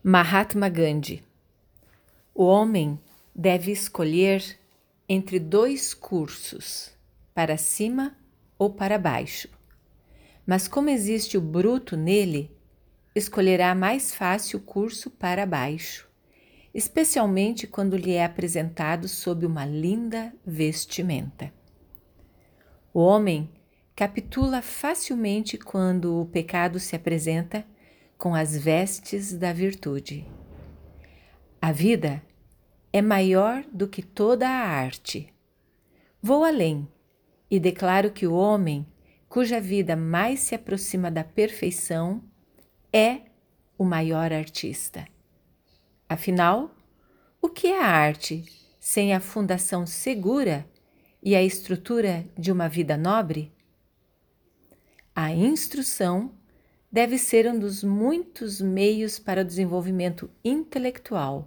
Mahatma Gandhi. O homem deve escolher entre dois cursos, para cima ou para baixo. Mas como existe o bruto nele, escolherá mais fácil o curso para baixo, especialmente quando lhe é apresentado sob uma linda vestimenta. O homem capitula facilmente quando o pecado se apresenta com as vestes da virtude. A vida é maior do que toda a arte. Vou além e declaro que o homem cuja vida mais se aproxima da perfeição é o maior artista. Afinal, o que é a arte sem a fundação segura e a estrutura de uma vida nobre? A instrução deve ser um dos muitos meios para o desenvolvimento intelectual,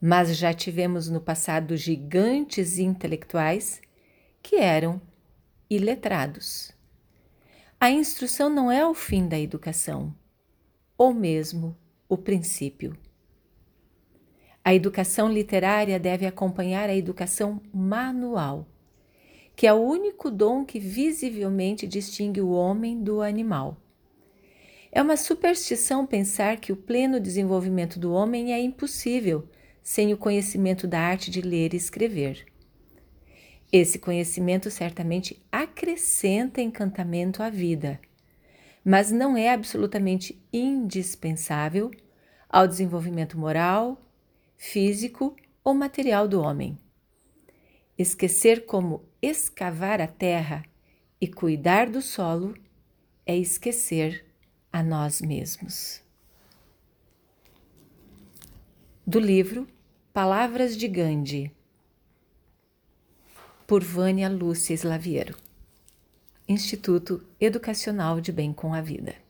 mas já tivemos no passado gigantes intelectuais que eram iletrados. A instrução não é o fim da educação, ou mesmo o princípio. A educação literária deve acompanhar a educação manual, que é o único dom que visivelmente distingue o homem do animal. É uma superstição pensar que o pleno desenvolvimento do homem é impossível sem o conhecimento da arte de ler e escrever. Esse conhecimento certamente acrescenta encantamento à vida, mas não é absolutamente indispensável ao desenvolvimento moral, físico ou material do homem. Esquecer como escavar a terra e cuidar do solo é esquecer a nós mesmos. Do livro Palavras de Gandhi, por Vânia Lúcia Slaviero, Instituto Educacional de Bem com a Vida.